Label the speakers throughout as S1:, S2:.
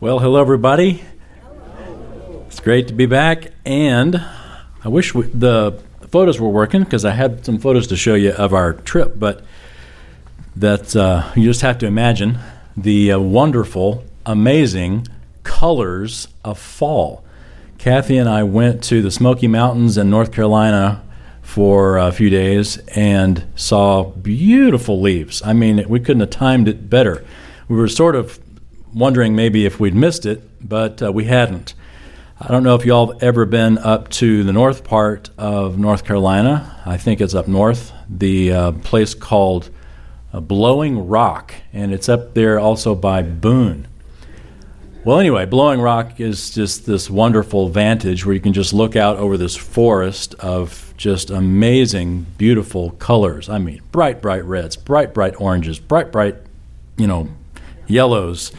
S1: Well, hello, everybody. It's great to be back, and I wish we, the photos were working because I had some photos to show you of our trip, but that uh, you just have to imagine the uh, wonderful, amazing colors of fall. Kathy and I went to the Smoky Mountains in North Carolina for a few days and saw beautiful leaves. I mean, we couldn't have timed it better. We were sort of wondering maybe if we'd missed it, but uh, we hadn't. I don't know if y'all have ever been up to the north part of North Carolina. I think it's up north, the uh, place called uh, Blowing Rock, and it's up there also by Boone. Well, anyway, Blowing Rock is just this wonderful vantage where you can just look out over this forest of just amazing, beautiful colors. I mean, bright, bright reds, bright, bright oranges, bright, bright, you know, yellows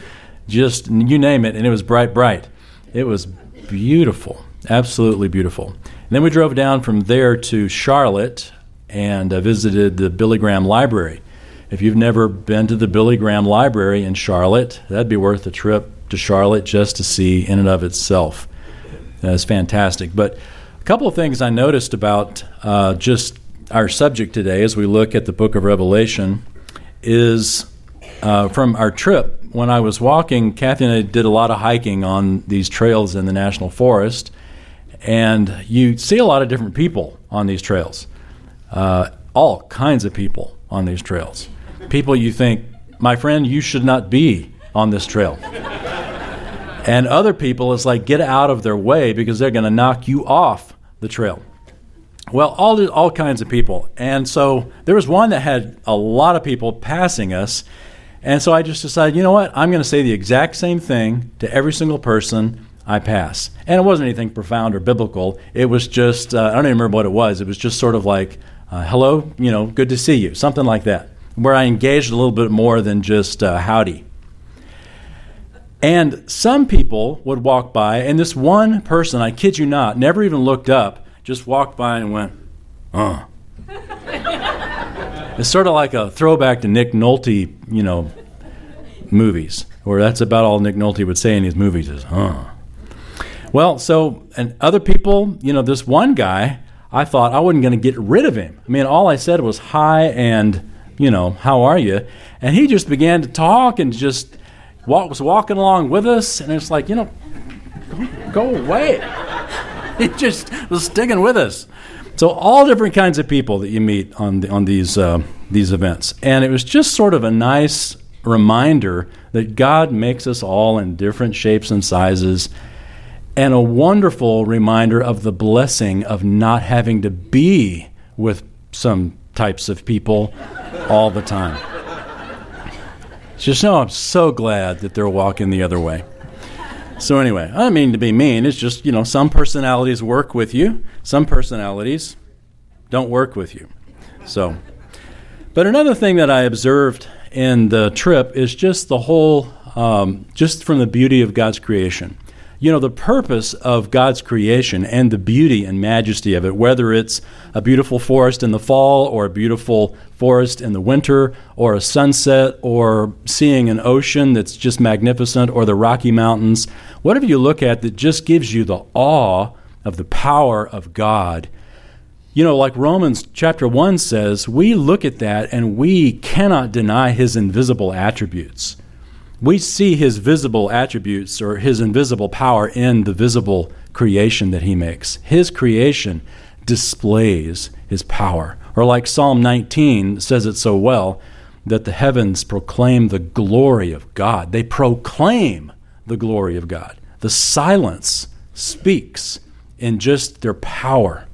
S1: just you name it, and it was bright, bright. It was beautiful, absolutely beautiful. And then we drove down from there to Charlotte and uh, visited the Billy Graham Library. If you've never been to the Billy Graham Library in Charlotte, that'd be worth a trip to Charlotte just to see in and of itself. That's fantastic. But a couple of things I noticed about uh, just our subject today as we look at the book of Revelation is uh, from our trip when I was walking, Kathy and I did a lot of hiking on these trails in the national forest, and you see a lot of different people on these trails. Uh, all kinds of people on these trails. People you think, my friend, you should not be on this trail. and other people, it's like, get out of their way because they're going to knock you off the trail. Well, all, all kinds of people. And so there was one that had a lot of people passing us and so I just decided, you know what? I'm going to say the exact same thing to every single person I pass. And it wasn't anything profound or biblical. It was just, uh, I don't even remember what it was. It was just sort of like, uh, hello, you know, good to see you, something like that, where I engaged a little bit more than just uh, howdy. And some people would walk by, and this one person, I kid you not, never even looked up, just walked by and went, uh. It's sort of like a throwback to Nick Nolte, you know, movies, where that's about all Nick Nolte would say in his movies is, huh. Well, so, and other people, you know, this one guy, I thought I wasn't going to get rid of him. I mean, all I said was hi and, you know, how are you? And he just began to talk and just walk, was walking along with us. And it's like, you know, go away. he just was sticking with us. So all different kinds of people that you meet on the, on these uh, these events, and it was just sort of a nice reminder that God makes us all in different shapes and sizes, and a wonderful reminder of the blessing of not having to be with some types of people all the time. Just know I'm so glad that they're walking the other way. So anyway, I don't mean to be mean. It's just, you know, some personalities work with you, some personalities don't work with you. So, but another thing that I observed in the trip is just the whole, um, just from the beauty of God's creation you know, the purpose of God's creation and the beauty and majesty of it, whether it's a beautiful forest in the fall or a beautiful forest in the winter or a sunset or seeing an ocean that's just magnificent or the Rocky Mountains, whatever you look at that just gives you the awe of the power of God. You know, like Romans chapter 1 says, we look at that and we cannot deny his invisible attributes we see his visible attributes or his invisible power in the visible creation that he makes. His creation displays his power. Or, like Psalm 19 says it so well, that the heavens proclaim the glory of God. They proclaim the glory of God. The silence speaks in just their power.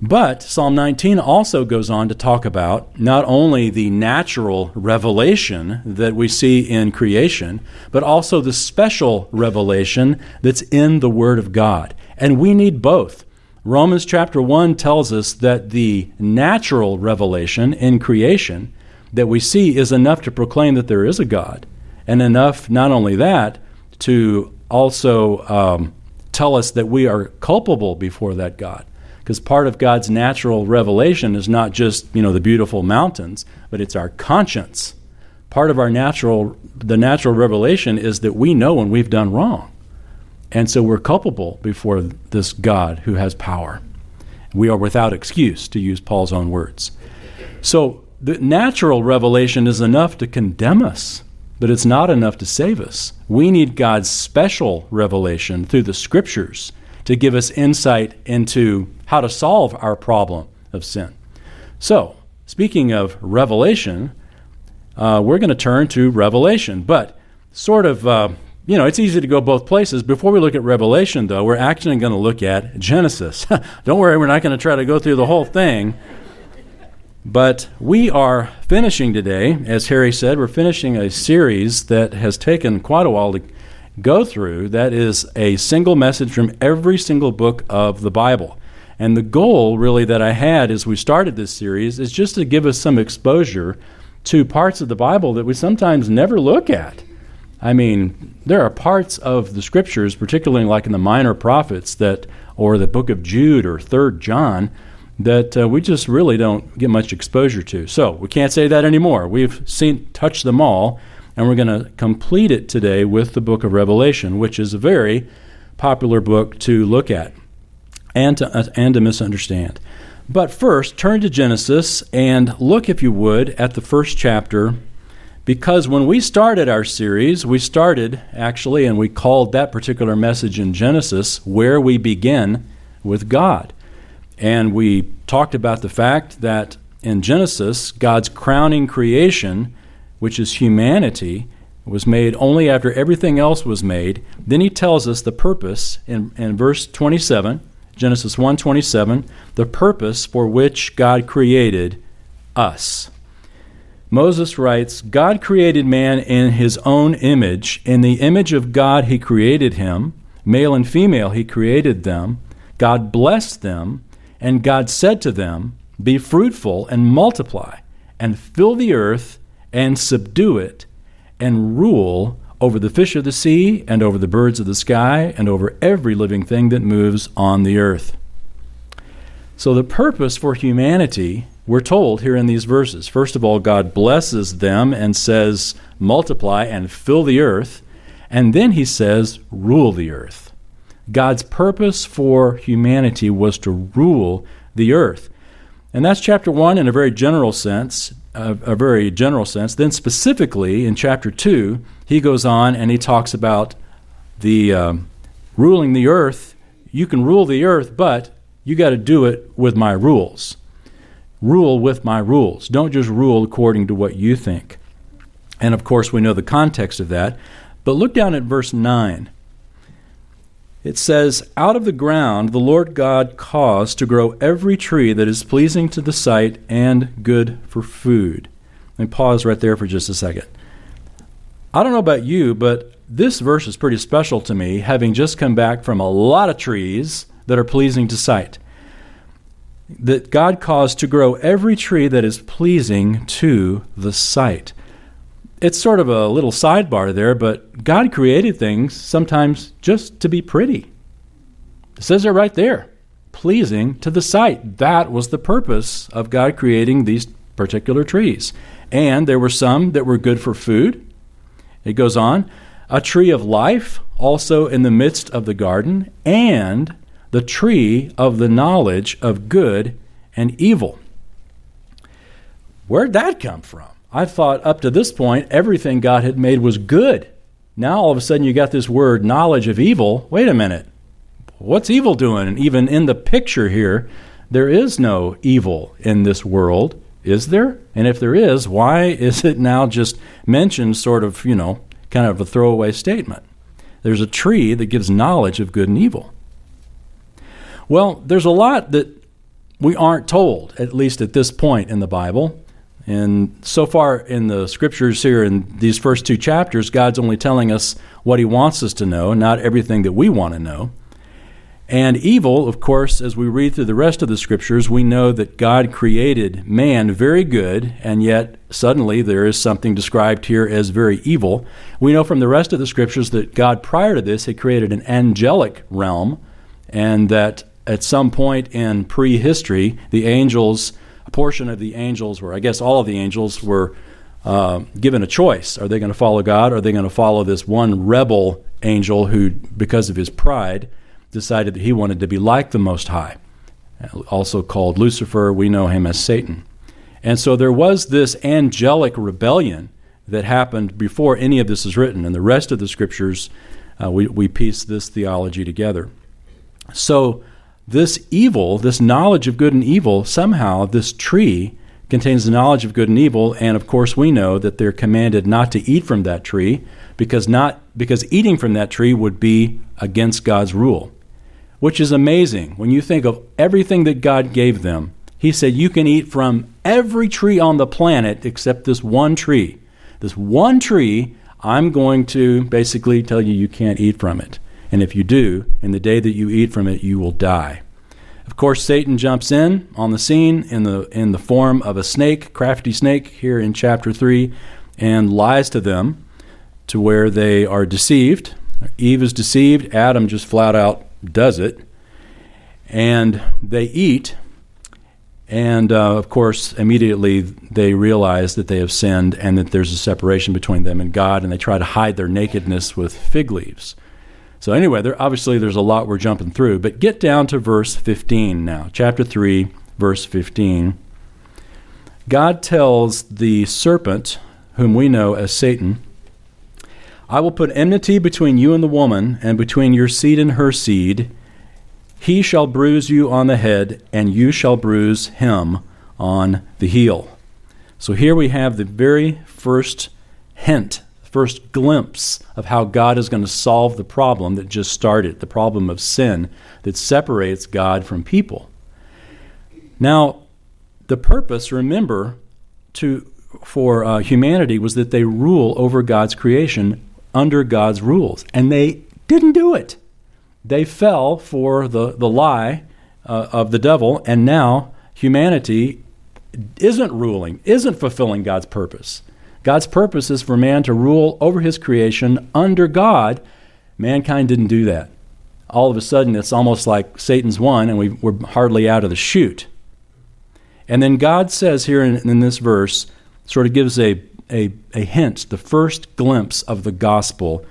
S1: But Psalm 19 also goes on to talk about not only the natural revelation that we see in creation, but also the special revelation that's in the Word of God. And we need both. Romans chapter 1 tells us that the natural revelation in creation that we see is enough to proclaim that there is a God, and enough, not only that, to also um, tell us that we are culpable before that God because part of God's natural revelation is not just, you know, the beautiful mountains, but it's our conscience. part of our natural the natural revelation is that we know when we've done wrong. And so we're culpable before this God who has power. We are without excuse, to use Paul's own words. So the natural revelation is enough to condemn us, but it's not enough to save us. We need God's special revelation through the scriptures to give us insight into how to solve our problem of sin. So, speaking of revelation, uh, we're going to turn to Revelation, but sort of. Uh, you know, it's easy to go both places. Before we look at Revelation, though, we're actually going to look at Genesis. Don't worry, we're not going to try to go through the whole thing. But we are finishing today, as Harry said, we're finishing a series that has taken quite a while to go through. That is a single message from every single book of the Bible. And the goal, really, that I had as we started this series is just to give us some exposure to parts of the Bible that we sometimes never look at. I mean, there are parts of the scriptures, particularly like in the minor prophets, that, or the book of Jude or Third John, that uh, we just really don't get much exposure to. So we can't say that anymore. We've seen touched them all, and we're going to complete it today with the book of Revelation, which is a very popular book to look at and to, uh, and to misunderstand. But first, turn to Genesis and look, if you would, at the first chapter. Because when we started our series, we started actually, and we called that particular message in Genesis, Where We Begin with God. And we talked about the fact that in Genesis, God's crowning creation, which is humanity, was made only after everything else was made. Then he tells us the purpose in, in verse 27, Genesis 1:27, the purpose for which God created us. Moses writes, God created man in his own image. In the image of God he created him. Male and female he created them. God blessed them and God said to them, Be fruitful and multiply, and fill the earth and subdue it, and rule over the fish of the sea, and over the birds of the sky, and over every living thing that moves on the earth. So, the purpose for humanity, we're told here in these verses. First of all, God blesses them and says, Multiply and fill the earth. And then he says, Rule the earth. God's purpose for humanity was to rule the earth. And that's chapter 1 in a very general sense, a, a very general sense. Then specifically in chapter 2, he goes on and he talks about the um, ruling the earth. You can rule the earth, but you got to do it with my rules. Rule with my rules. Don't just rule according to what you think. And of course, we know the context of that. But look down at verse 9 it says, Out of the ground the Lord God caused to grow every tree that is pleasing to the sight and good for food. Let me pause right there for just a second. I don't know about you, but this verse is pretty special to me, having just come back from a lot of trees that are pleasing to sight. That God caused to grow every tree that is pleasing to the sight it's sort of a little sidebar there, but God created things sometimes just to be pretty. It says it right there pleasing to the sight. That was the purpose of God creating these particular trees. And there were some that were good for food. It goes on a tree of life also in the midst of the garden, and the tree of the knowledge of good and evil. Where'd that come from? I thought up to this point everything God had made was good. Now all of a sudden you got this word knowledge of evil. Wait a minute. What's evil doing? And even in the picture here, there is no evil in this world, is there? And if there is, why is it now just mentioned sort of, you know, kind of a throwaway statement? There's a tree that gives knowledge of good and evil. Well, there's a lot that we aren't told, at least at this point in the Bible. And so far in the scriptures here in these first two chapters, God's only telling us what He wants us to know, not everything that we want to know. And evil, of course, as we read through the rest of the scriptures, we know that God created man very good, and yet suddenly there is something described here as very evil. We know from the rest of the scriptures that God, prior to this, had created an angelic realm, and that at some point in prehistory, the angels a portion of the angels, or I guess all of the angels, were uh, given a choice. Are they going to follow God? Or are they going to follow this one rebel angel who, because of his pride, decided that he wanted to be like the Most High? Also called Lucifer, we know him as Satan. And so there was this angelic rebellion that happened before any of this is written. And the rest of the scriptures, uh, we, we piece this theology together. So, this evil, this knowledge of good and evil, somehow this tree contains the knowledge of good and evil, and of course we know that they're commanded not to eat from that tree because not because eating from that tree would be against God's rule. Which is amazing when you think of everything that God gave them. He said you can eat from every tree on the planet except this one tree. This one tree, I'm going to basically tell you you can't eat from it. And if you do, in the day that you eat from it, you will die. Of course, Satan jumps in on the scene in the, in the form of a snake, crafty snake, here in chapter 3, and lies to them to where they are deceived. Eve is deceived, Adam just flat out does it. And they eat, and uh, of course, immediately they realize that they have sinned and that there's a separation between them and God, and they try to hide their nakedness with fig leaves. So anyway, there, obviously there's a lot we're jumping through, but get down to verse 15 now, chapter 3, verse 15. God tells the serpent, whom we know as Satan, I will put enmity between you and the woman, and between your seed and her seed. He shall bruise you on the head, and you shall bruise him on the heel. So here we have the very first hint first glimpse of how God is going to solve the problem that just started, the problem of sin that separates God from people. Now, the purpose, remember, to for uh, humanity was that they rule over God's creation under God's rules, and they didn't do it. They fell for the the lie uh, of the devil, and now humanity isn't ruling, isn't fulfilling God's purpose. God's purpose is for man to rule over his creation under God. Mankind didn't do that. All of a sudden, it's almost like Satan's won, and we, are hardly out of the chute. And then God says here in, in this verse, sort of gives a, a, a hint, the first glimpse of the gospel,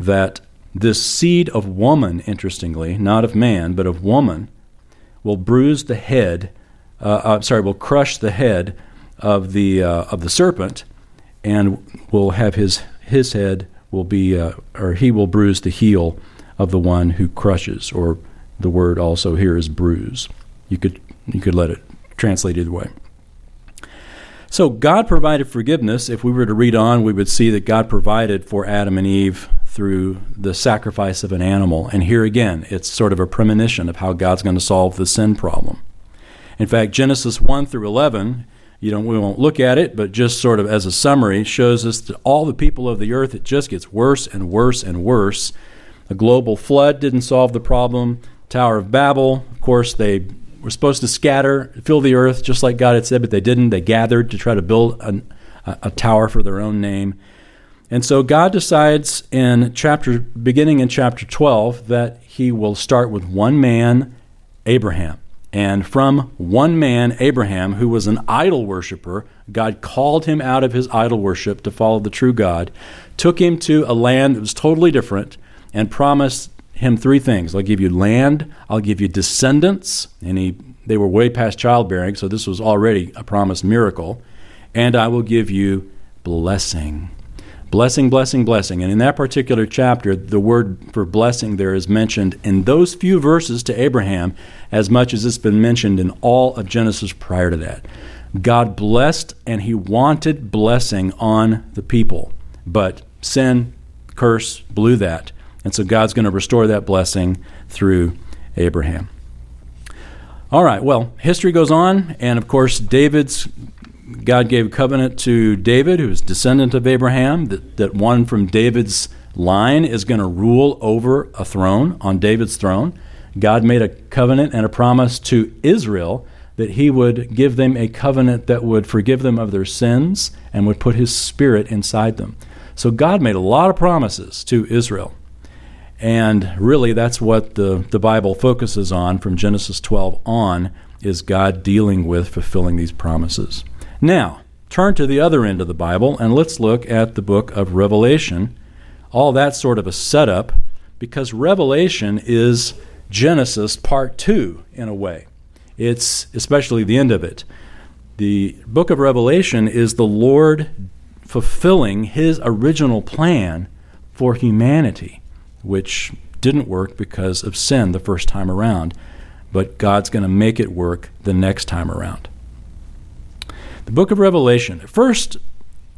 S1: that this seed of woman, interestingly, not of man, but of woman, will bruise the head, uh, uh, sorry, will crush the head of the, uh, of the serpent, and will have his his head will be uh, or he will bruise the heel of the one who crushes or the word also here is bruise. You could you could let it translate either way. So God provided forgiveness. If we were to read on we would see that God provided for Adam and Eve through the sacrifice of an animal. And here again it's sort of a premonition of how God's going to solve the sin problem. In fact Genesis 1 through 11 you know, we won't look at it, but just sort of as a summary, shows us that all the people of the earth, it just gets worse and worse and worse. A global flood didn't solve the problem. Tower of Babel, of course, they were supposed to scatter, fill the earth, just like God had said, but they didn't. They gathered to try to build a, a tower for their own name. And so God decides in chapter, beginning in chapter 12, that he will start with one man, Abraham. And from one man, Abraham, who was an idol worshiper, God called him out of his idol worship to follow the true God, took him to a land that was totally different, and promised him three things. I'll give you land, I'll give you descendants, and he, they were way past childbearing, so this was already a promised miracle, and I will give you blessing. Blessing, blessing, blessing. And in that particular chapter, the word for blessing there is mentioned in those few verses to Abraham as much as it's been mentioned in all of Genesis prior to that. God blessed and he wanted blessing on the people. But sin, curse, blew that. And so God's going to restore that blessing through Abraham. All right, well, history goes on, and of course, David's God gave a covenant to David, who is descendant of Abraham, that, that one from David's line is going to rule over a throne, on David's throne. God made a covenant and a promise to Israel that he would give them a covenant that would forgive them of their sins and would put his spirit inside them. So God made a lot of promises to Israel. And really, that's what the, the Bible focuses on from Genesis 12 on, is God dealing with fulfilling these promises. Now, turn to the other end of the Bible and let's look at the book of Revelation. All that's sort of a setup because Revelation is Genesis part two in a way. It's especially the end of it. The book of Revelation is the Lord fulfilling his original plan for humanity, which didn't work because of sin the first time around, but God's going to make it work the next time around. The book of Revelation. First,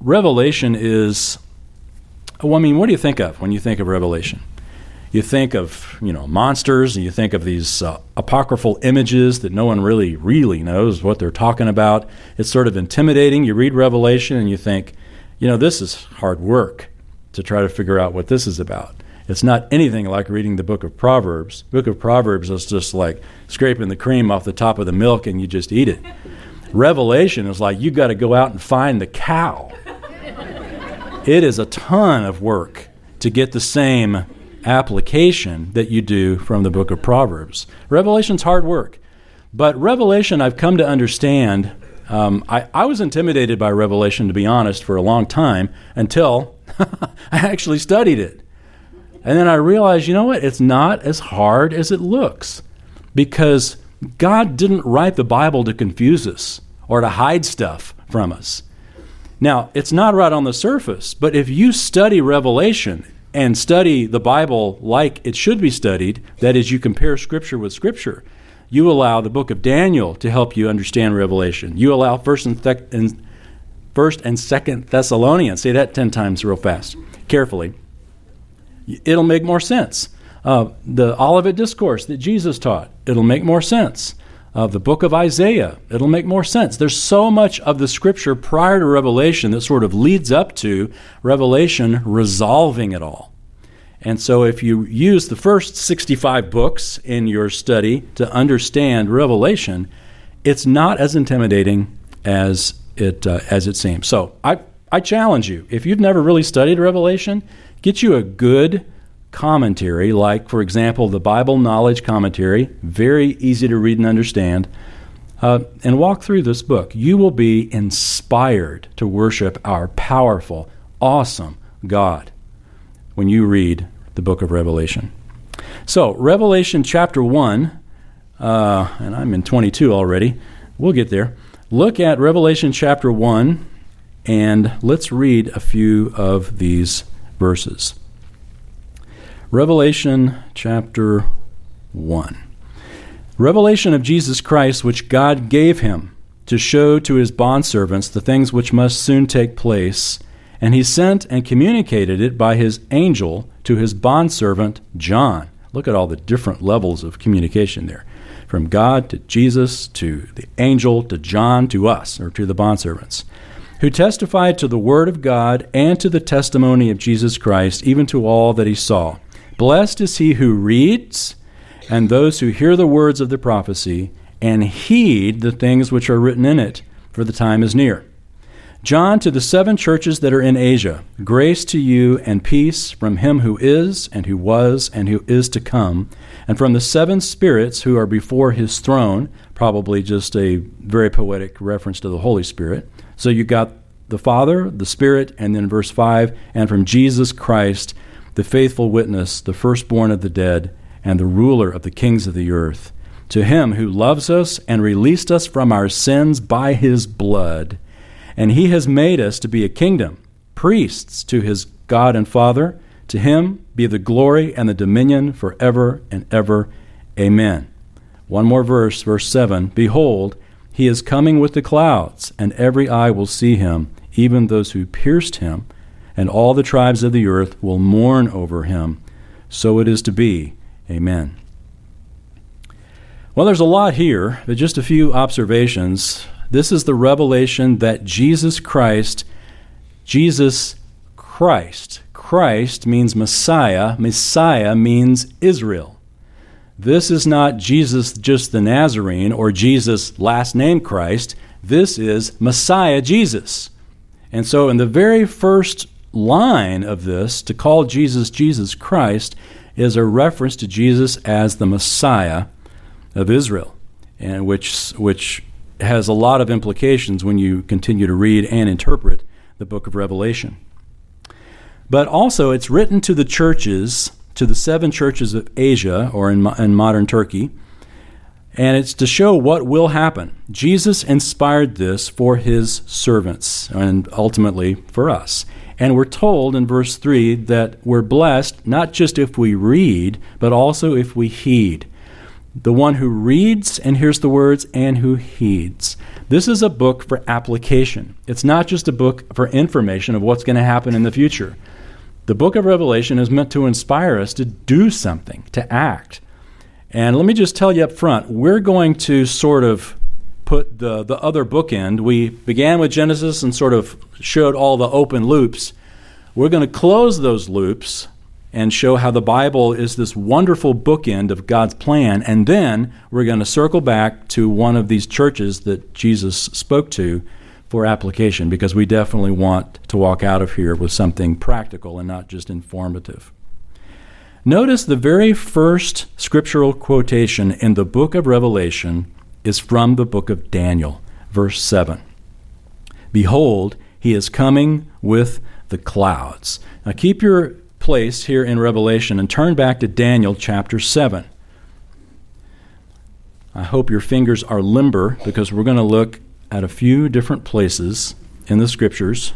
S1: Revelation is, well, I mean, what do you think of when you think of Revelation? you think of you know monsters and you think of these uh, apocryphal images that no one really really knows what they're talking about. It's sort of intimidating. You read revelation and you think you know this is hard work to try to figure out what this is about. It's not anything like reading the book of proverbs. Book of proverbs is just like scraping the cream off the top of the milk and you just eat it revelation is like you got to go out and find the cow it is a ton of work to get the same application that you do from the book of Proverbs. Revelation's hard work. But Revelation, I've come to understand. Um, I, I was intimidated by Revelation, to be honest, for a long time until I actually studied it. And then I realized, you know what? It's not as hard as it looks because God didn't write the Bible to confuse us or to hide stuff from us. Now, it's not right on the surface, but if you study Revelation and study the Bible like it should be studied, that is, you compare Scripture with Scripture. You allow the book of Daniel to help you understand Revelation. You allow First and, Th- and First and Second Thessalonians. Say that ten times real fast, carefully. It'll make more sense. Uh, the Olivet Discourse that Jesus taught, it'll make more sense of the book of Isaiah. It'll make more sense. There's so much of the scripture prior to Revelation that sort of leads up to Revelation resolving it all. And so, if you use the first 65 books in your study to understand Revelation, it's not as intimidating as it, uh, as it seems. So, I, I challenge you if you've never really studied Revelation, get you a good commentary, like, for example, the Bible Knowledge Commentary, very easy to read and understand, uh, and walk through this book. You will be inspired to worship our powerful, awesome God when you read the book of Revelation. So, Revelation chapter 1, uh, and I'm in 22 already. We'll get there. Look at Revelation chapter 1, and let's read a few of these verses. Revelation chapter 1. Revelation of Jesus Christ, which God gave him to show to his bondservants the things which must soon take place, and he sent and communicated it by his angel to his bondservant John. Look at all the different levels of communication there. From God to Jesus to the angel to John to us, or to the bondservants, who testified to the word of God and to the testimony of Jesus Christ, even to all that he saw. Blessed is he who reads, and those who hear the words of the prophecy, and heed the things which are written in it, for the time is near. John, to the seven churches that are in Asia, grace to you and peace from him who is, and who was, and who is to come, and from the seven spirits who are before his throne, probably just a very poetic reference to the Holy Spirit. So you got the Father, the Spirit, and then verse 5, and from Jesus Christ the faithful witness, the firstborn of the dead, and the ruler of the kings of the earth. To him who loves us and released us from our sins by his blood. And he has made us to be a kingdom, priests to his God and Father. To him be the glory and the dominion forever and ever. Amen. One more verse, verse 7 Behold, he is coming with the clouds, and every eye will see him, even those who pierced him and all the tribes of the earth will mourn over him. So it is to be. Amen. Well, there's a lot here, but just a few observations. This is the revelation that Jesus Christ, Jesus Christ, Christ means Messiah, Messiah means Israel. This is not Jesus just the Nazarene or Jesus last name Christ. This is Messiah Jesus. And so, in the very first line of this, to call Jesus Jesus Christ, is a reference to Jesus as the Messiah of Israel, and which which has a lot of implications when you continue to read and interpret the book of Revelation. But also, it's written to the churches, to the seven churches of Asia, or in, in modern Turkey, and it's to show what will happen. Jesus inspired this for his servants and ultimately for us. And we're told in verse 3 that we're blessed not just if we read, but also if we heed. The one who reads and hears the words and who heeds. This is a book for application. It's not just a book for information of what's going to happen in the future. The book of Revelation is meant to inspire us to do something, to act. And let me just tell you up front, we're going to sort of put the, the other bookend. We began with Genesis and sort of showed all the open loops. We're going to close those loops and show how the Bible is this wonderful bookend of God's plan. And then we're going to circle back to one of these churches that Jesus spoke to for application because we definitely want to walk out of here with something practical and not just informative. Notice the very first scriptural quotation in the book of Revelation is from the book of Daniel, verse 7. Behold, he is coming with the clouds. Now keep your place here in Revelation and turn back to Daniel chapter 7. I hope your fingers are limber because we're going to look at a few different places in the scriptures.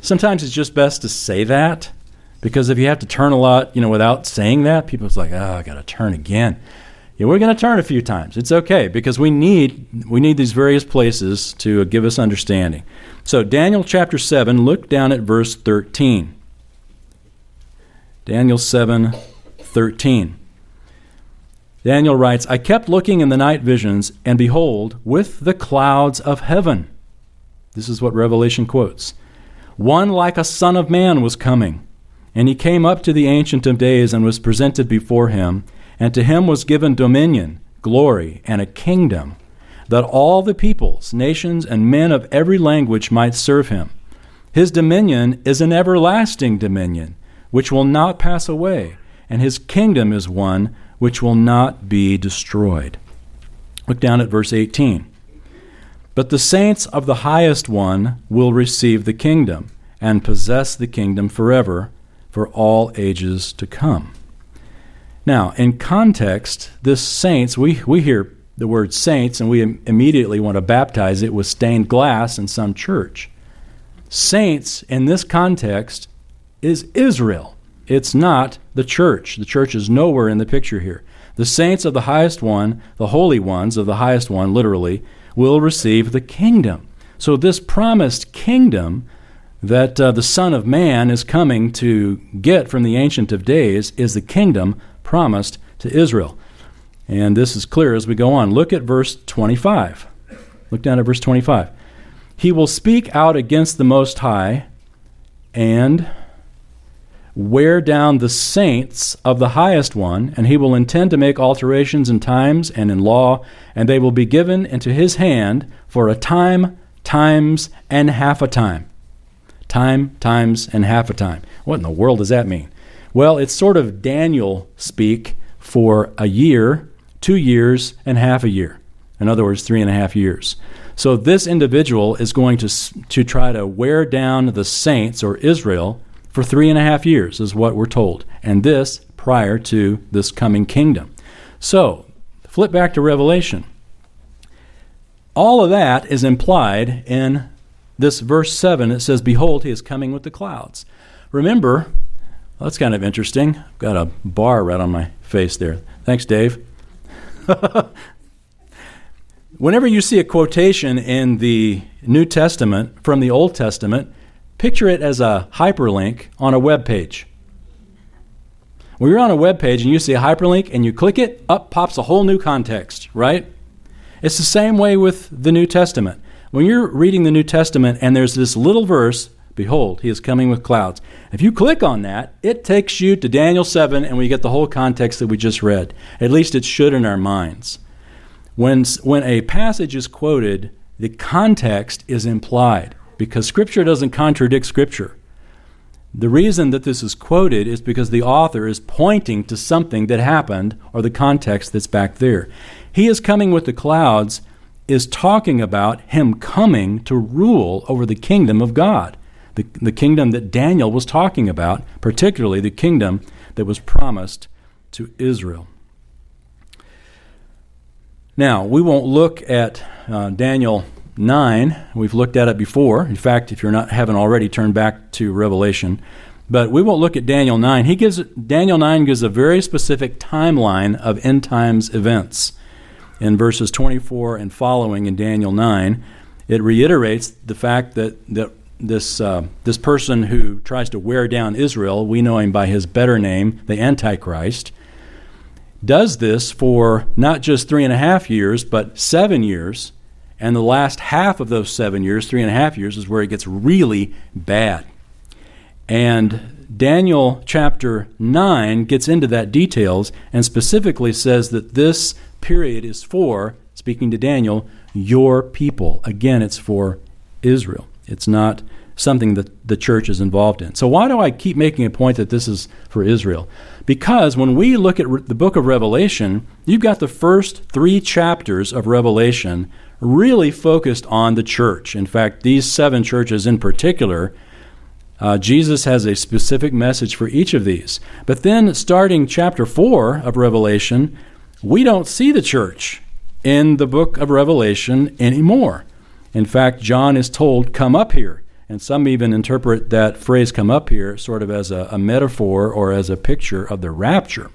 S1: Sometimes it's just best to say that because if you have to turn a lot, you know, without saying that, people's like, oh, I got to turn again. Yeah, we're going to turn a few times. It's okay because we need we need these various places to give us understanding. So Daniel chapter 7, look down at verse 13. Daniel 7, 13. Daniel writes, I kept looking in the night visions, and behold, with the clouds of heaven. This is what Revelation quotes. One like a son of man was coming. And he came up to the Ancient of Days and was presented before him, and to him was given dominion, glory, and a kingdom, that all the peoples, nations, and men of every language might serve him. His dominion is an everlasting dominion, which will not pass away, and his kingdom is one which will not be destroyed. Look down at verse 18. But the saints of the highest one will receive the kingdom and possess the kingdom forever for all ages to come. Now, in context, this saints, we, we hear the word saints and we immediately want to baptize it with stained glass in some church. Saints in this context is Israel. It's not the church. The church is nowhere in the picture here. The saints of the highest one, the holy ones of the highest one, literally, will receive the kingdom. So, this promised kingdom that uh, the Son of Man is coming to get from the Ancient of Days is the kingdom promised to Israel. And this is clear as we go on. Look at verse 25. Look down at verse 25. He will speak out against the Most High and wear down the saints of the highest one, and he will intend to make alterations in times and in law, and they will be given into his hand for a time, times, and half a time time, times, and half a time. What in the world does that mean? Well, it's sort of Daniel speak for a year, two years, and half a year. In other words, three and a half years. So this individual is going to, to try to wear down the saints or Israel for three and a half years, is what we're told. And this prior to this coming kingdom. So, flip back to Revelation. All of that is implied in this verse 7, it says, Behold, he is coming with the clouds. Remember, well, that's kind of interesting. I've got a bar right on my face there. Thanks, Dave. Whenever you see a quotation in the New Testament from the Old Testament, picture it as a hyperlink on a web page. When you're on a web page and you see a hyperlink and you click it, up pops a whole new context, right? It's the same way with the New Testament. When you're reading the New Testament and there's this little verse, behold, he is coming with clouds. If you click on that, it takes you to Daniel 7 and we get the whole context that we just read. At least it should in our minds. When, when a passage is quoted, the context is implied because Scripture doesn't contradict Scripture. The reason that this is quoted is because the author is pointing to something that happened or the context that's back there. He is coming with the clouds is talking about him coming to rule over the kingdom of God, the, the kingdom that Daniel was talking about, particularly the kingdom that was promised to Israel. Now, we won't look at uh, Daniel 9. We've looked at it before. In fact, if you're not haven't already turned back to Revelation, but we won't look at Daniel 9. He gives Daniel 9 gives a very specific timeline of end times events. In verses 24 and following in Daniel 9, it reiterates the fact that, that this, uh, this person who tries to wear down Israel, we know him by his better name, the Antichrist, does this for not just three and a half years, but seven years. And the last half of those seven years, three and a half years, is where it gets really bad. And Daniel chapter 9 gets into that details and specifically says that this period is for, speaking to Daniel, your people. Again, it's for Israel. It's not something that the church is involved in. So, why do I keep making a point that this is for Israel? Because when we look at the book of Revelation, you've got the first three chapters of Revelation really focused on the church. In fact, these seven churches in particular, uh, Jesus has a specific message for each of these. But then, starting chapter 4 of Revelation, we don't see the church in the book of Revelation anymore. In fact, John is told, Come up here. And some even interpret that phrase come up here sort of as a, a metaphor or as a picture of the rapture.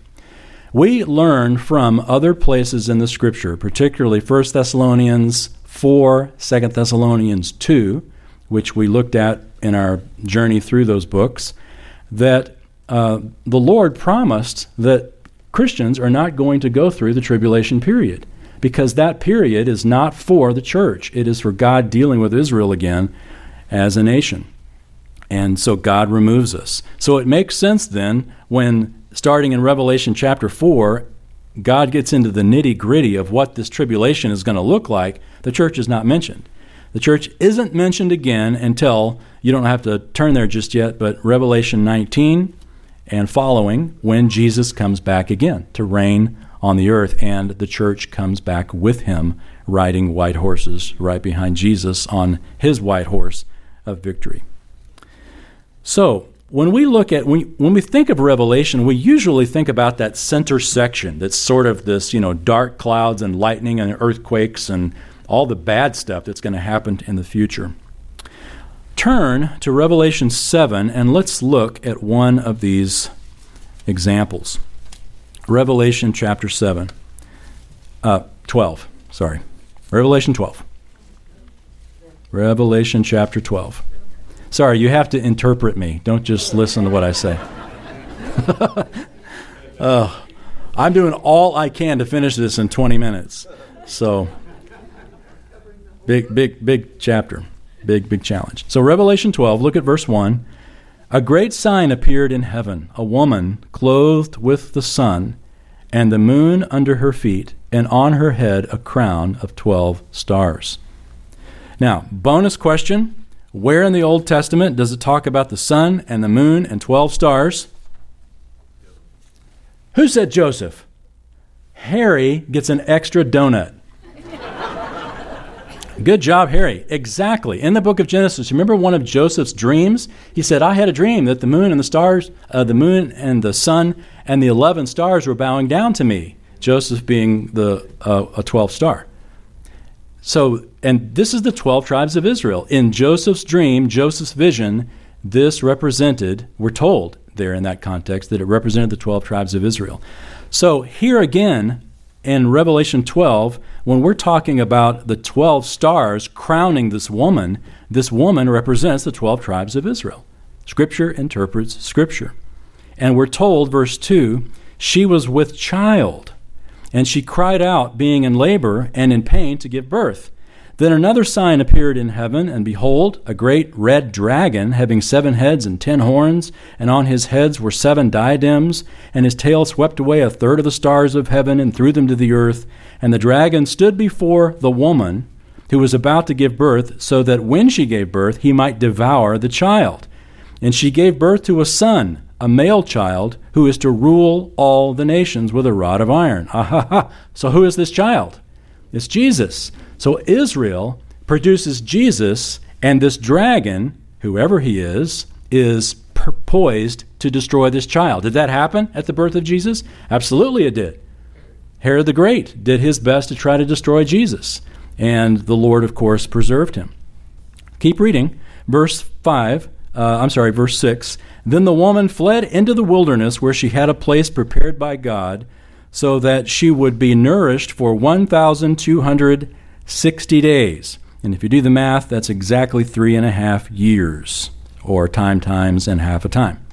S1: We learn from other places in the scripture, particularly 1 Thessalonians 4, 2 Thessalonians 2, which we looked at in our journey through those books, that uh, the Lord promised that Christians are not going to go through the tribulation period because that period is not for the church. It is for God dealing with Israel again as a nation. And so God removes us. So it makes sense then when, starting in Revelation chapter 4, God gets into the nitty gritty of what this tribulation is going to look like, the church is not mentioned. The church isn't mentioned again until, you don't have to turn there just yet, but Revelation 19 and following when Jesus comes back again to reign on the earth and the church comes back with him riding white horses right behind Jesus on his white horse of victory. So, when we look at when, when we think of revelation we usually think about that center section that's sort of this you know dark clouds and lightning and earthquakes and all the bad stuff that's going to happen in the future turn to revelation 7 and let's look at one of these examples revelation chapter 7 uh, 12 sorry revelation 12 revelation chapter 12 Sorry, you have to interpret me. Don't just listen to what I say. uh, I'm doing all I can to finish this in 20 minutes. So, big, big, big chapter. Big, big challenge. So, Revelation 12, look at verse 1. A great sign appeared in heaven a woman clothed with the sun, and the moon under her feet, and on her head a crown of 12 stars. Now, bonus question where in the Old Testament does it talk about the sun and the moon and 12 stars? Who said Joseph? Harry gets an extra donut. Good job, Harry. Exactly. In the book of Genesis, remember one of Joseph's dreams? He said, I had a dream that the moon and the stars, uh, the moon and the sun and the 11 stars were bowing down to me. Joseph being the uh, a 12 star. So, and this is the 12 tribes of Israel. In Joseph's dream, Joseph's vision, this represented, we're told there in that context, that it represented the 12 tribes of Israel. So, here again, in Revelation 12, when we're talking about the 12 stars crowning this woman, this woman represents the 12 tribes of Israel. Scripture interprets Scripture. And we're told, verse 2, she was with child and she cried out, being in labor and in pain to give birth. Then another sign appeared in heaven, and behold, a great red dragon, having seven heads and ten horns, and on his heads were seven diadems, and his tail swept away a third of the stars of heaven and threw them to the earth. And the dragon stood before the woman who was about to give birth, so that when she gave birth, he might devour the child. And she gave birth to a son, a male child, who is to rule all the nations with a rod of iron. Ah, ha, ha. So who is this child? It's Jesus. So Israel produces Jesus, and this dragon, whoever he is, is poised to destroy this child. Did that happen at the birth of Jesus? Absolutely, it did. Herod the Great did his best to try to destroy Jesus, and the Lord, of course, preserved him. Keep reading. Verse 5, uh, I'm sorry, verse 6. Then the woman fled into the wilderness where she had a place prepared by God so that she would be nourished for 1,260 days. And if you do the math, that's exactly three and a half years, or time times and half a time.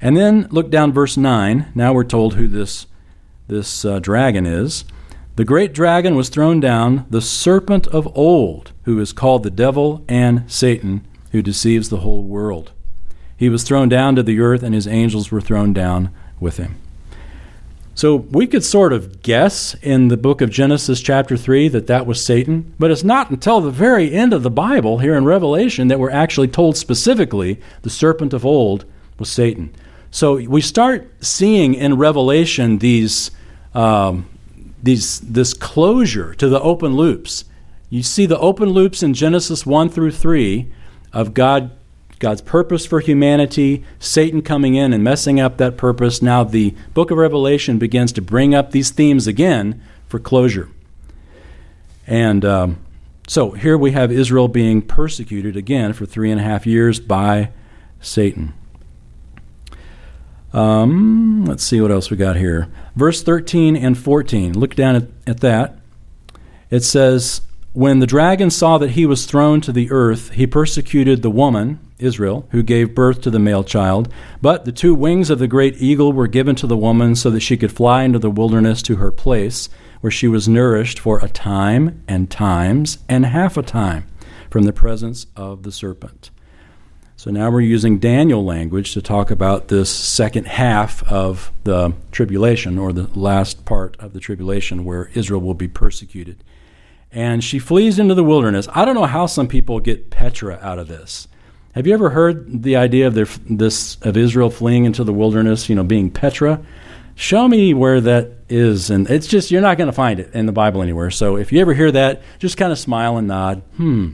S1: And then look down verse 9. Now we're told who this, this uh, dragon is. The great dragon was thrown down, the serpent of old, who is called the devil and Satan, who deceives the whole world. He was thrown down to the earth, and his angels were thrown down with him. So we could sort of guess in the book of Genesis, chapter 3, that that was Satan, but it's not until the very end of the Bible, here in Revelation, that we're actually told specifically the serpent of old was Satan. So we start seeing in Revelation these, um, these, this closure to the open loops. You see the open loops in Genesis 1 through 3 of God God's purpose for humanity, Satan coming in and messing up that purpose. Now, the book of Revelation begins to bring up these themes again for closure. And um, so here we have Israel being persecuted again for three and a half years by Satan. Um, let's see what else we got here. Verse 13 and 14. Look down at, at that. It says, When the dragon saw that he was thrown to the earth, he persecuted the woman Israel, who gave birth to the male child. But the two wings of the great eagle were given to the woman so that she could fly into the wilderness to her place, where she was nourished for a time and times and half a time from the presence of the serpent. So now we're using Daniel language to talk about this second half of the tribulation, or the last part of the tribulation, where Israel will be persecuted. And she flees into the wilderness. I don't know how some people get Petra out of this. Have you ever heard the idea of their, this of Israel fleeing into the wilderness? You know, being Petra. Show me where that is, and it's just you're not going to find it in the Bible anywhere. So if you ever hear that, just kind of smile and nod. Hmm.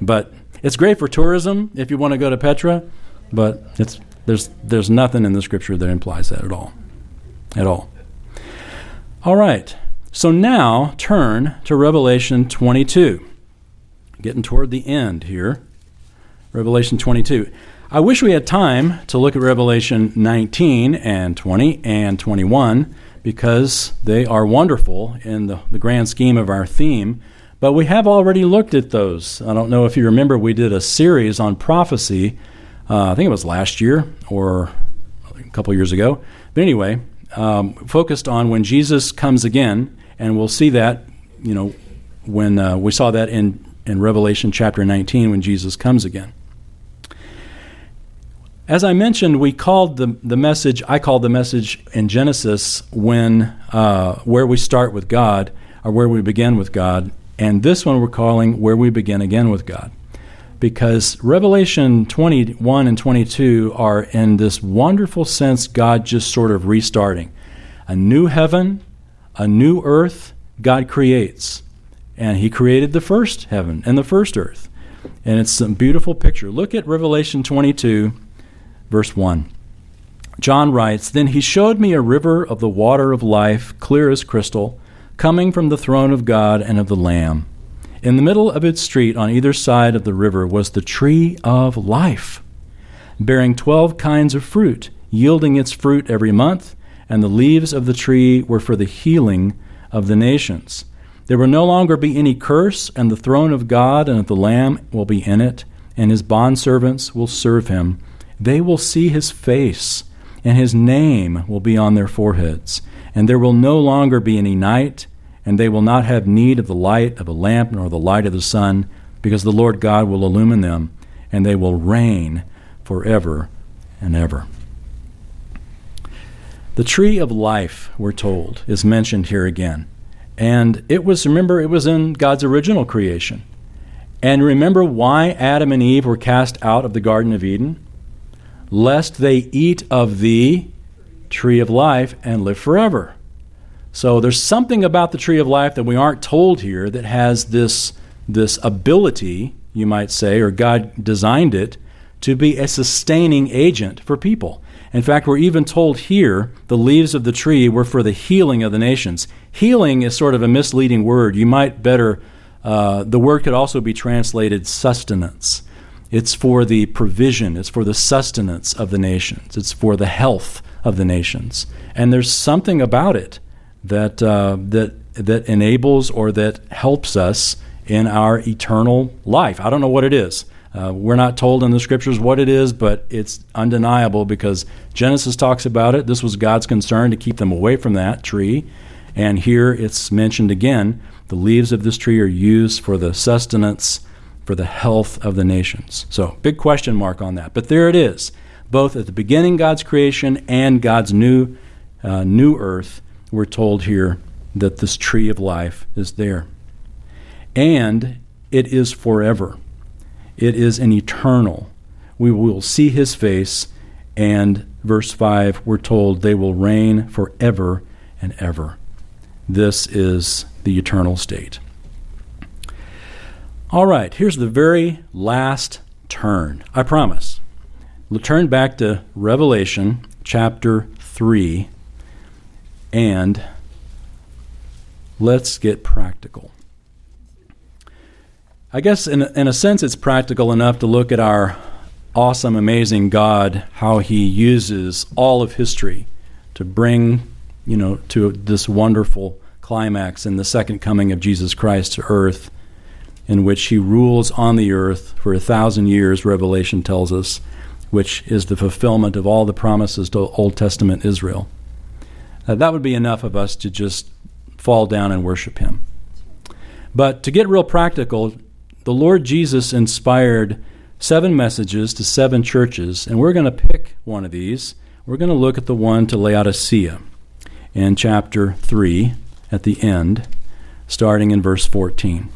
S1: But it's great for tourism if you want to go to Petra, but it's there's there's nothing in the scripture that implies that at all, at all. All right. So now turn to Revelation 22. Getting toward the end here. Revelation 22. I wish we had time to look at Revelation 19 and 20 and 21 because they are wonderful in the, the grand scheme of our theme. But we have already looked at those. I don't know if you remember, we did a series on prophecy. Uh, I think it was last year or a couple years ago. But anyway, um, focused on when Jesus comes again, and we'll see that, you know, when uh, we saw that in, in Revelation chapter 19 when Jesus comes again. As I mentioned, we called the, the message, I called the message in Genesis when, uh, where we start with God, or where we begin with God. And this one we're calling where we begin again with God. Because Revelation 21 and 22 are, in this wonderful sense, God just sort of restarting. A new heaven, a new earth, God creates. And He created the first heaven and the first earth. And it's a beautiful picture. Look at Revelation 22 Verse 1. John writes Then he showed me a river of the water of life, clear as crystal, coming from the throne of God and of the Lamb. In the middle of its street, on either side of the river, was the tree of life, bearing twelve kinds of fruit, yielding its fruit every month, and the leaves of the tree were for the healing of the nations. There will no longer be any curse, and the throne of God and of the Lamb will be in it, and his bondservants will serve him. They will see his face, and his name will be on their foreheads. And there will no longer be any night, and they will not have need of the light of a lamp nor the light of the sun, because the Lord God will illumine them, and they will reign forever and ever. The tree of life, we're told, is mentioned here again. And it was, remember, it was in God's original creation. And remember why Adam and Eve were cast out of the Garden of Eden? Lest they eat of the tree of life and live forever. So there's something about the tree of life that we aren't told here that has this, this ability, you might say, or God designed it to be a sustaining agent for people. In fact, we're even told here the leaves of the tree were for the healing of the nations. Healing is sort of a misleading word. You might better, uh, the word could also be translated sustenance. It's for the provision, it's for the sustenance of the nations, it's for the health of the nations. And there's something about it that, uh, that, that enables or that helps us in our eternal life. I don't know what it is. Uh, we're not told in the scriptures what it is, but it's undeniable because Genesis talks about it. This was God's concern to keep them away from that tree. And here it's mentioned again the leaves of this tree are used for the sustenance, for the health of the nations. So, big question mark on that. But there it is. Both at the beginning, God's creation, and God's new, uh, new earth, we're told here that this tree of life is there. And it is forever, it is an eternal. We will see his face, and verse 5, we're told they will reign forever and ever. This is the eternal state. All right, here's the very last turn. I promise. We'll turn back to Revelation chapter 3 and let's get practical. I guess, in, in a sense, it's practical enough to look at our awesome, amazing God, how He uses all of history to bring, you know, to this wonderful climax in the second coming of Jesus Christ to earth, in which He rules on the earth for a thousand years, Revelation tells us, which is the fulfillment of all the promises to Old Testament Israel. Uh, that would be enough of us to just fall down and worship Him. But to get real practical, the Lord Jesus inspired seven messages to seven churches, and we're going to pick one of these. We're going to look at the one to Laodicea in chapter 3 at the end, starting in verse 14.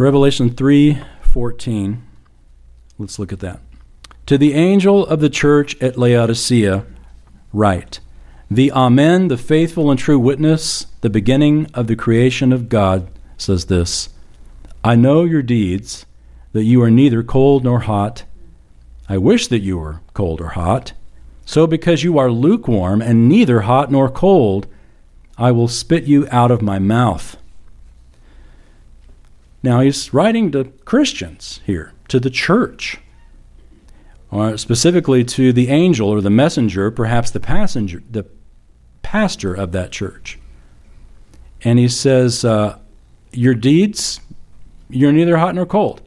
S1: Revelation 3:14. Let's look at that. To the angel of the church at Laodicea, write The Amen, the faithful and true witness, the beginning of the creation of God, says this I know your deeds, that you are neither cold nor hot. I wish that you were cold or hot. So, because you are lukewarm and neither hot nor cold, I will spit you out of my mouth. Now, he's writing to Christians here, to the church or specifically to the angel or the messenger, perhaps the passenger, the pastor of that church. And he says, uh, Your deeds, you're neither hot nor cold.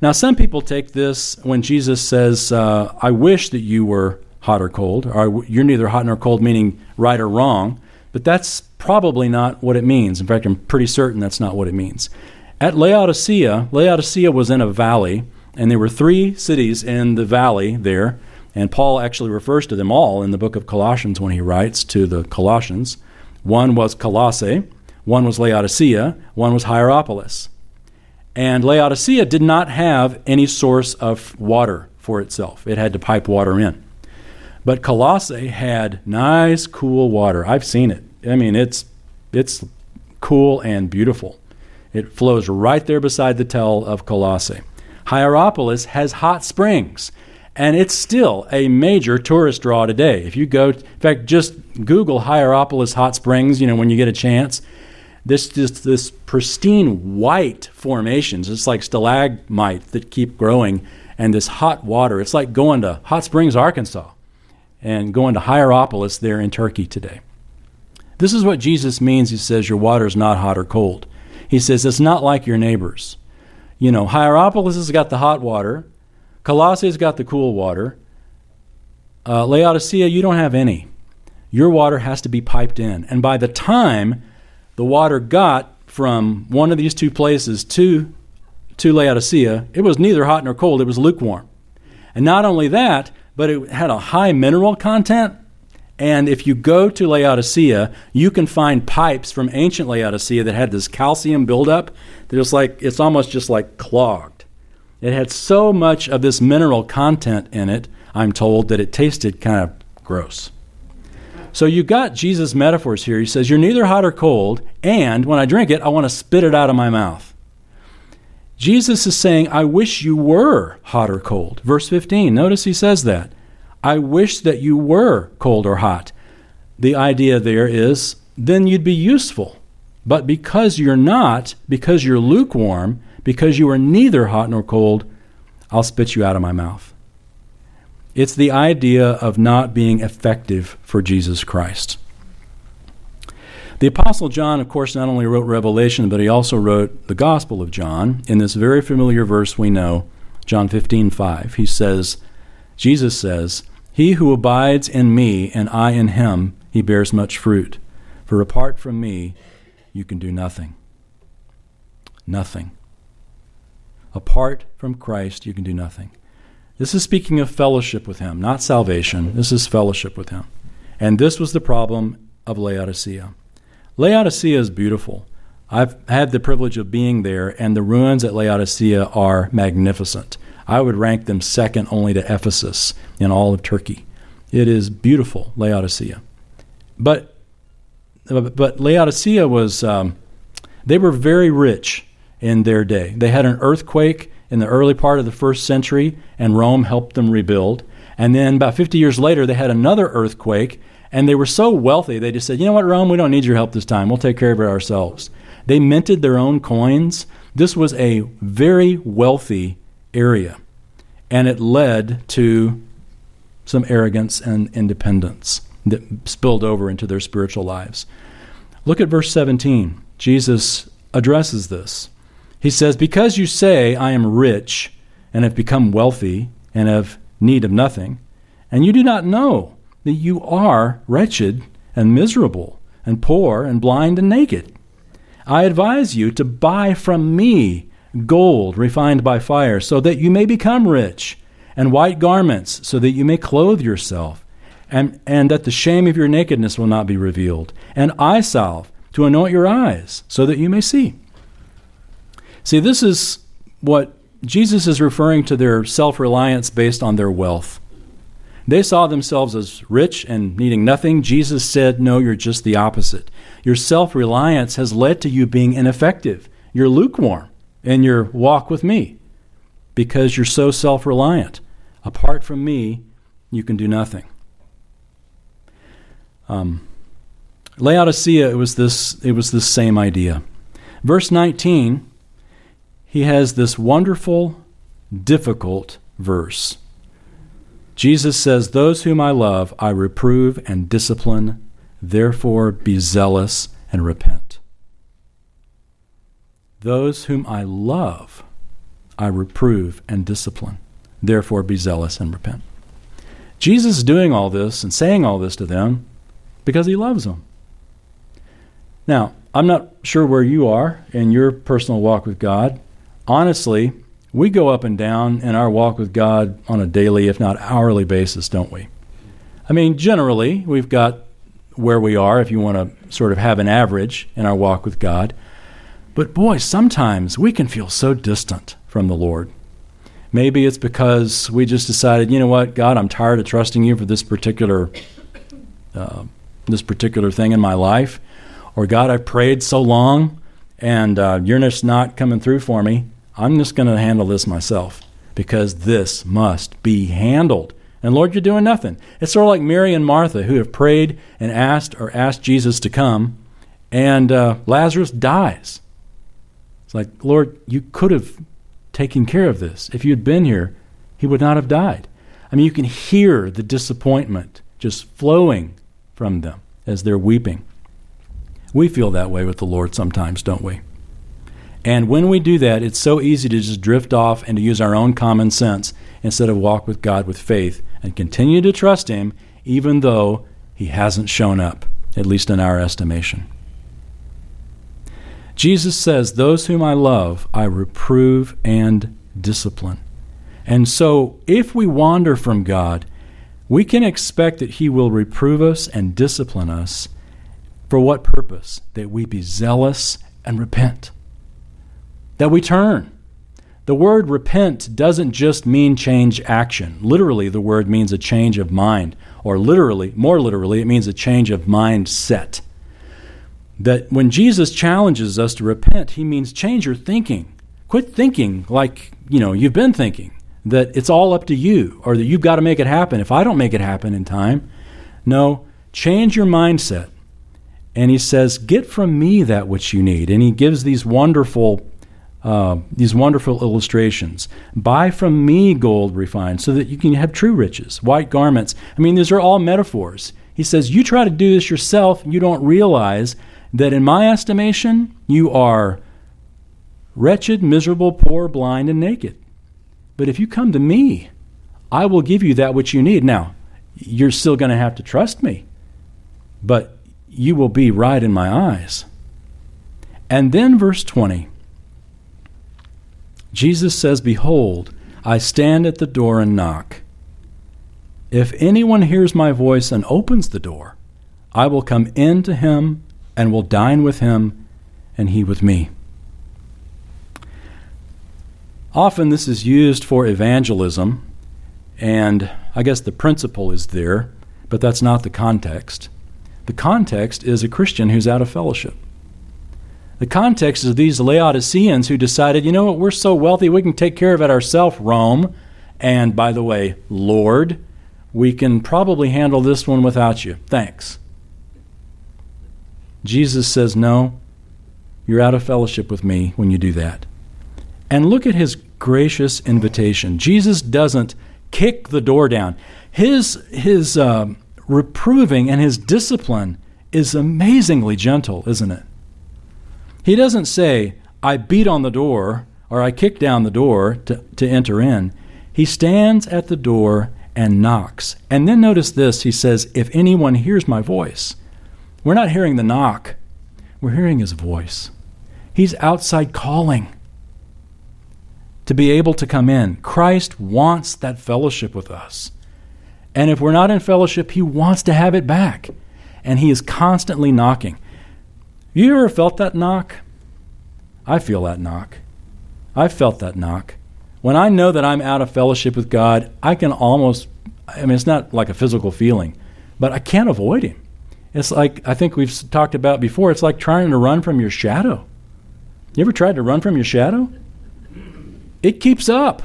S1: Now, some people take this when Jesus says, uh, I wish that you were hot or cold, or you're neither hot nor cold, meaning right or wrong, but that's probably not what it means. In fact, I'm pretty certain that's not what it means. At Laodicea, Laodicea was in a valley and there were three cities in the valley there, and Paul actually refers to them all in the book of Colossians when he writes to the Colossians. One was Colossae, one was Laodicea, one was Hierapolis. And Laodicea did not have any source of water for itself, it had to pipe water in. But Colossae had nice, cool water. I've seen it. I mean, it's, it's cool and beautiful. It flows right there beside the tell of Colossae. Hierapolis has hot springs, and it's still a major tourist draw today. If you go, in fact, just Google Hierapolis hot springs, you know, when you get a chance. This just this pristine white formations. It's like stalagmites that keep growing, and this hot water. It's like going to Hot Springs, Arkansas, and going to Hierapolis there in Turkey today. This is what Jesus means. He says your water is not hot or cold. He says it's not like your neighbors. You know, Hierapolis has got the hot water, Colossae's got the cool water. Uh, Laodicea, you don't have any. Your water has to be piped in. And by the time the water got from one of these two places to, to Laodicea, it was neither hot nor cold, it was lukewarm. And not only that, but it had a high mineral content And if you go to Laodicea, you can find pipes from ancient Laodicea that had this calcium buildup that was like it's almost just like clogged. It had so much of this mineral content in it, I'm told, that it tasted kind of gross. So you got Jesus' metaphors here. He says, You're neither hot or cold, and when I drink it, I want to spit it out of my mouth. Jesus is saying, I wish you were hot or cold. Verse 15, notice he says that. I wish that you were cold or hot. The idea there is then you'd be useful. But because you're not, because you're lukewarm, because you are neither hot nor cold, I'll spit you out of my mouth. It's the idea of not being effective for Jesus Christ. The Apostle John, of course, not only wrote Revelation, but he also wrote the Gospel of John. In this very familiar verse we know, John 15, 5, he says, Jesus says, He who abides in me and I in him, he bears much fruit. For apart from me, you can do nothing. Nothing. Apart from Christ, you can do nothing. This is speaking of fellowship with Him, not salvation. This is fellowship with Him. And this was the problem of Laodicea. Laodicea is beautiful. I've had the privilege of being there, and the ruins at Laodicea are magnificent. I would rank them second only to Ephesus in all of Turkey. It is beautiful, Laodicea. But, but Laodicea was, um, they were very rich in their day. They had an earthquake in the early part of the first century, and Rome helped them rebuild. And then about 50 years later, they had another earthquake, and they were so wealthy, they just said, you know what, Rome, we don't need your help this time. We'll take care of it ourselves. They minted their own coins. This was a very wealthy area, and it led to some arrogance and independence that spilled over into their spiritual lives. Look at verse 17. Jesus addresses this. He says, Because you say, I am rich and have become wealthy and have need of nothing, and you do not know that you are wretched and miserable and poor and blind and naked. I advise you to buy from me gold refined by fire, so that you may become rich, and white garments, so that you may clothe yourself, and, and that the shame of your nakedness will not be revealed, and eye salve to anoint your eyes, so that you may see. See, this is what Jesus is referring to their self reliance based on their wealth. They saw themselves as rich and needing nothing. Jesus said, No, you're just the opposite. Your self reliance has led to you being ineffective. You're lukewarm in your walk with me because you're so self reliant. Apart from me, you can do nothing. Um, Laodicea, it was this, it was this same idea. Verse 19, he has this wonderful, difficult verse. Jesus says, Those whom I love, I reprove and discipline. Therefore, be zealous and repent. Those whom I love, I reprove and discipline. Therefore, be zealous and repent. Jesus is doing all this and saying all this to them because he loves them. Now, I'm not sure where you are in your personal walk with God. Honestly, we go up and down in our walk with God on a daily, if not hourly basis, don't we? I mean, generally, we've got where we are if you want to sort of have an average in our walk with God. But boy, sometimes we can feel so distant from the Lord. Maybe it's because we just decided, you know what, God, I'm tired of trusting you for this particular uh, this particular thing in my life, or God, I've prayed so long and uh, you're just not coming through for me. I'm just going to handle this myself because this must be handled. And Lord, you're doing nothing. It's sort of like Mary and Martha who have prayed and asked or asked Jesus to come, and uh, Lazarus dies. It's like, Lord, you could have taken care of this. If you had been here, he would not have died. I mean, you can hear the disappointment just flowing from them as they're weeping. We feel that way with the Lord sometimes, don't we? And when we do that, it's so easy to just drift off and to use our own common sense instead of walk with God with faith and continue to trust Him even though He hasn't shown up, at least in our estimation. Jesus says, Those whom I love, I reprove and discipline. And so, if we wander from God, we can expect that He will reprove us and discipline us. For what purpose? That we be zealous and repent. That we turn. The word repent doesn't just mean change action. Literally, the word means a change of mind. Or literally, more literally, it means a change of mindset. That when Jesus challenges us to repent, he means change your thinking. Quit thinking like, you know, you've been thinking that it's all up to you or that you've got to make it happen. If I don't make it happen in time, no, change your mindset. And he says, Get from me that which you need. And he gives these wonderful. Uh, these wonderful illustrations. Buy from me gold refined so that you can have true riches, white garments. I mean, these are all metaphors. He says, You try to do this yourself, you don't realize that in my estimation, you are wretched, miserable, poor, blind, and naked. But if you come to me, I will give you that which you need. Now, you're still going to have to trust me, but you will be right in my eyes. And then, verse 20 Jesus says, Behold, I stand at the door and knock. If anyone hears my voice and opens the door, I will come in to him and will dine with him, and he with me. Often this is used for evangelism, and I guess the principle is there, but that's not the context. The context is a Christian who's out of fellowship. The context is these Laodiceans who decided, you know what, we're so wealthy we can take care of it ourselves, Rome. And by the way, Lord, we can probably handle this one without you. Thanks. Jesus says, no, you're out of fellowship with me when you do that. And look at his gracious invitation. Jesus doesn't kick the door down. His, his uh, reproving and his discipline is amazingly gentle, isn't it? He doesn't say, I beat on the door or I kick down the door to, to enter in. He stands at the door and knocks. And then notice this he says, If anyone hears my voice, we're not hearing the knock, we're hearing his voice. He's outside calling to be able to come in. Christ wants that fellowship with us. And if we're not in fellowship, He wants to have it back. And He is constantly knocking. You ever felt that knock? I feel that knock. I've felt that knock. When I know that I'm out of fellowship with God, I can almost, I mean, it's not like a physical feeling, but I can't avoid Him. It's like, I think we've talked about before, it's like trying to run from your shadow. You ever tried to run from your shadow? it keeps up.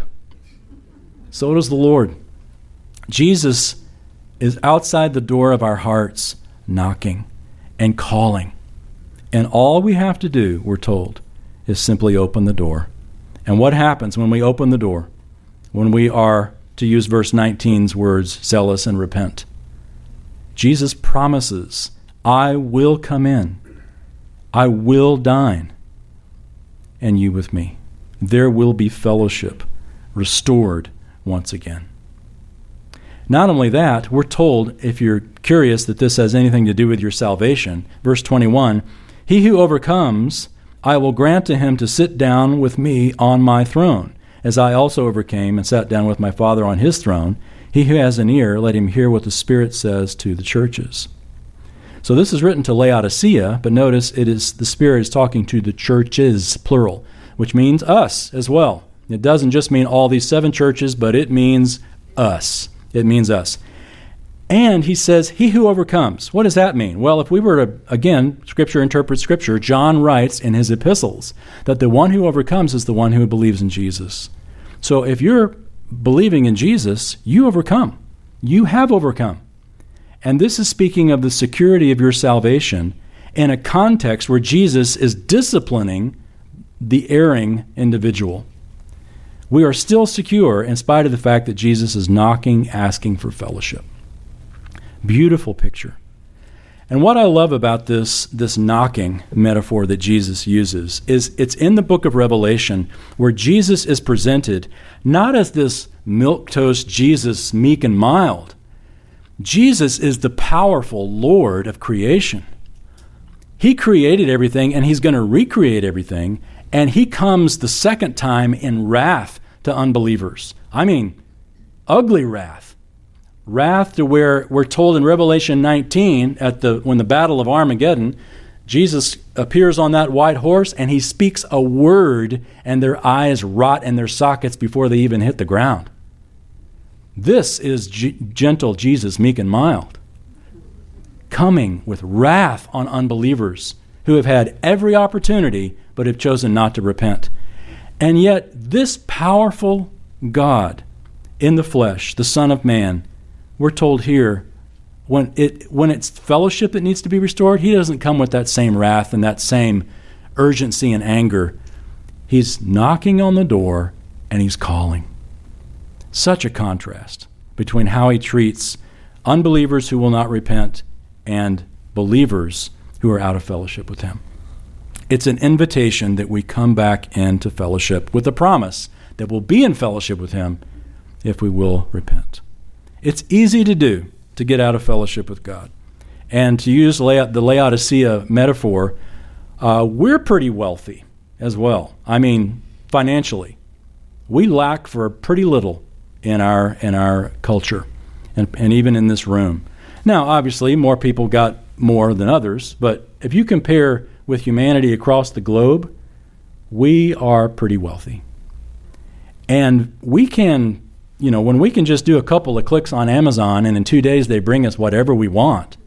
S1: So does the Lord. Jesus is outside the door of our hearts, knocking and calling. And all we have to do, we're told, is simply open the door. And what happens when we open the door? When we are, to use verse 19's words, zealous and repent. Jesus promises, I will come in, I will dine, and you with me there will be fellowship restored once again. Not only that, we're told, if you're curious that this has anything to do with your salvation, verse 21 He who overcomes, I will grant to him to sit down with me on my throne, as I also overcame and sat down with my Father on his throne. He who has an ear, let him hear what the Spirit says to the churches. So this is written to Laodicea, but notice it is the Spirit is talking to the churches, plural which means us as well. It doesn't just mean all these seven churches, but it means us. It means us. And he says, He who overcomes. What does that mean? Well, if we were to, again, Scripture interprets Scripture, John writes in his epistles that the one who overcomes is the one who believes in Jesus. So if you're believing in Jesus, you overcome. You have overcome. And this is speaking of the security of your salvation in a context where Jesus is disciplining the erring individual. We are still secure in spite of the fact that Jesus is knocking, asking for fellowship. Beautiful picture. And what I love about this, this knocking metaphor that Jesus uses is it's in the book of Revelation where Jesus is presented not as this milquetoast Jesus, meek and mild. Jesus is the powerful Lord of creation. He created everything and he's going to recreate everything and he comes the second time in wrath to unbelievers. I mean, ugly wrath. Wrath to where we're told in Revelation 19 at the when the battle of Armageddon, Jesus appears on that white horse and he speaks a word and their eyes rot in their sockets before they even hit the ground. This is G- gentle Jesus, meek and mild, coming with wrath on unbelievers who have had every opportunity but have chosen not to repent. And yet, this powerful God in the flesh, the Son of Man, we're told here, when it when it's fellowship that needs to be restored, he doesn't come with that same wrath and that same urgency and anger. He's knocking on the door and he's calling. Such a contrast between how he treats unbelievers who will not repent and believers who are out of fellowship with him. It's an invitation that we come back into fellowship with the promise that we'll be in fellowship with him if we will repent. It's easy to do to get out of fellowship with God. And to use the Laodicea metaphor, uh, we're pretty wealthy as well. I mean, financially. We lack for pretty little in our, in our culture and, and even in this room. Now, obviously, more people got more than others, but if you compare with humanity across the globe, we are pretty wealthy. And we can you know, when we can just do a couple of clicks on Amazon and in two days they bring us whatever we want,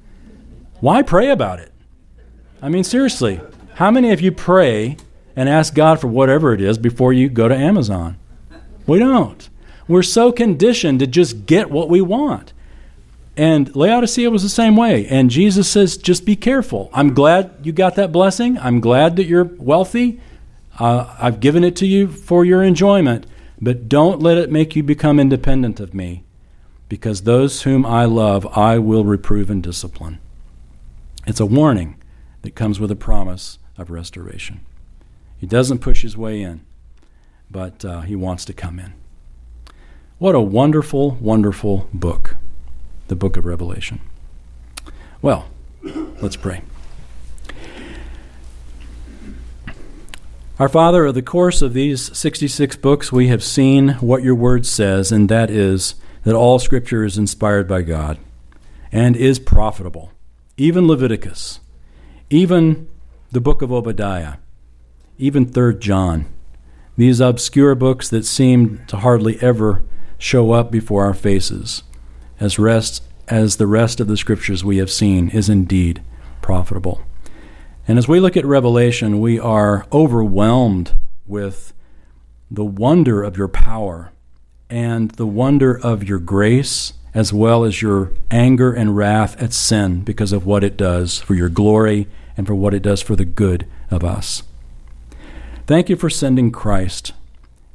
S1: why pray about it? I mean, seriously, how many of you pray and ask God for whatever it is before you go to Amazon? We don't. We're so conditioned to just get what we want. And Laodicea was the same way. And Jesus says, just be careful. I'm glad you got that blessing. I'm glad that you're wealthy. Uh, I've given it to you for your enjoyment. But don't let it make you become independent of me, because those whom I love I will reprove and discipline. It's a warning that comes with a promise of restoration. He doesn't push his way in, but uh, he wants to come in. What a wonderful, wonderful book, the book of Revelation. Well, let's pray. Our Father, of the course of these 66 books, we have seen what your word says, and that is that all Scripture is inspired by God and is profitable. Even Leviticus, even the book of Obadiah, even 3rd John, these obscure books that seem to hardly ever show up before our faces, as rest as the rest of the scriptures we have seen is indeed profitable. And as we look at Revelation, we are overwhelmed with the wonder of your power and the wonder of your grace, as well as your anger and wrath at sin because of what it does for your glory and for what it does for the good of us. Thank you for sending Christ.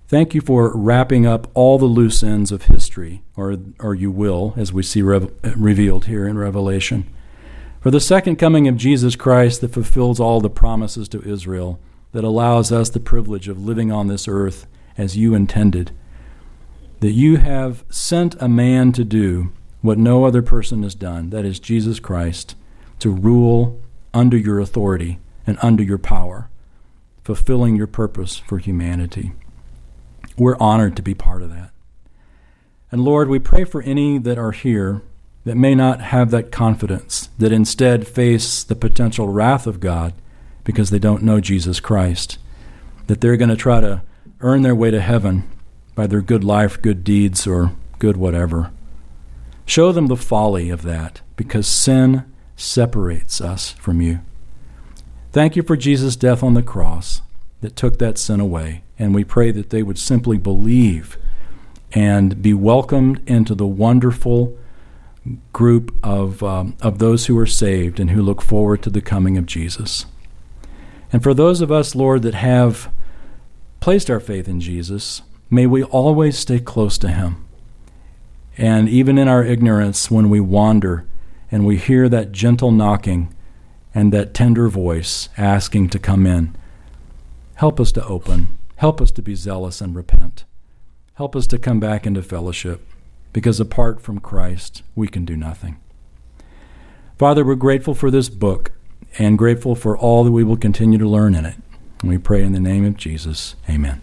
S1: Thank you for wrapping up all the loose ends of history, or, or you will, as we see rev- revealed here in Revelation for the second coming of Jesus Christ that fulfills all the promises to Israel, that allows us the privilege of living on this earth as you intended, that you have sent a man to do what no other person has done, that is Jesus Christ, to rule under your authority and under your power, fulfilling your purpose for humanity. We're honored to be part of that. And Lord, we pray for any that are here that may not have that confidence, that instead face the potential wrath of God because they don't know Jesus Christ, that they're going to try to earn their way to heaven by their good life, good deeds, or good whatever. Show them the folly of that because sin separates us from you. Thank you for Jesus' death on the cross that took that sin away, and we pray that they would simply believe and be welcomed into the wonderful group of, um, of those who are saved and who look forward to the coming of Jesus. And for those of us, Lord, that have placed our faith in Jesus, may we always stay close to Him. And even in our ignorance, when we wander and we hear that gentle knocking and that tender voice asking to come in, help us to open. Help us to be zealous and repent. Help us to come back into fellowship because apart from Christ, we can do nothing. Father, we're grateful for this book and grateful for all that we will continue to learn in it. We pray in the name of Jesus. Amen.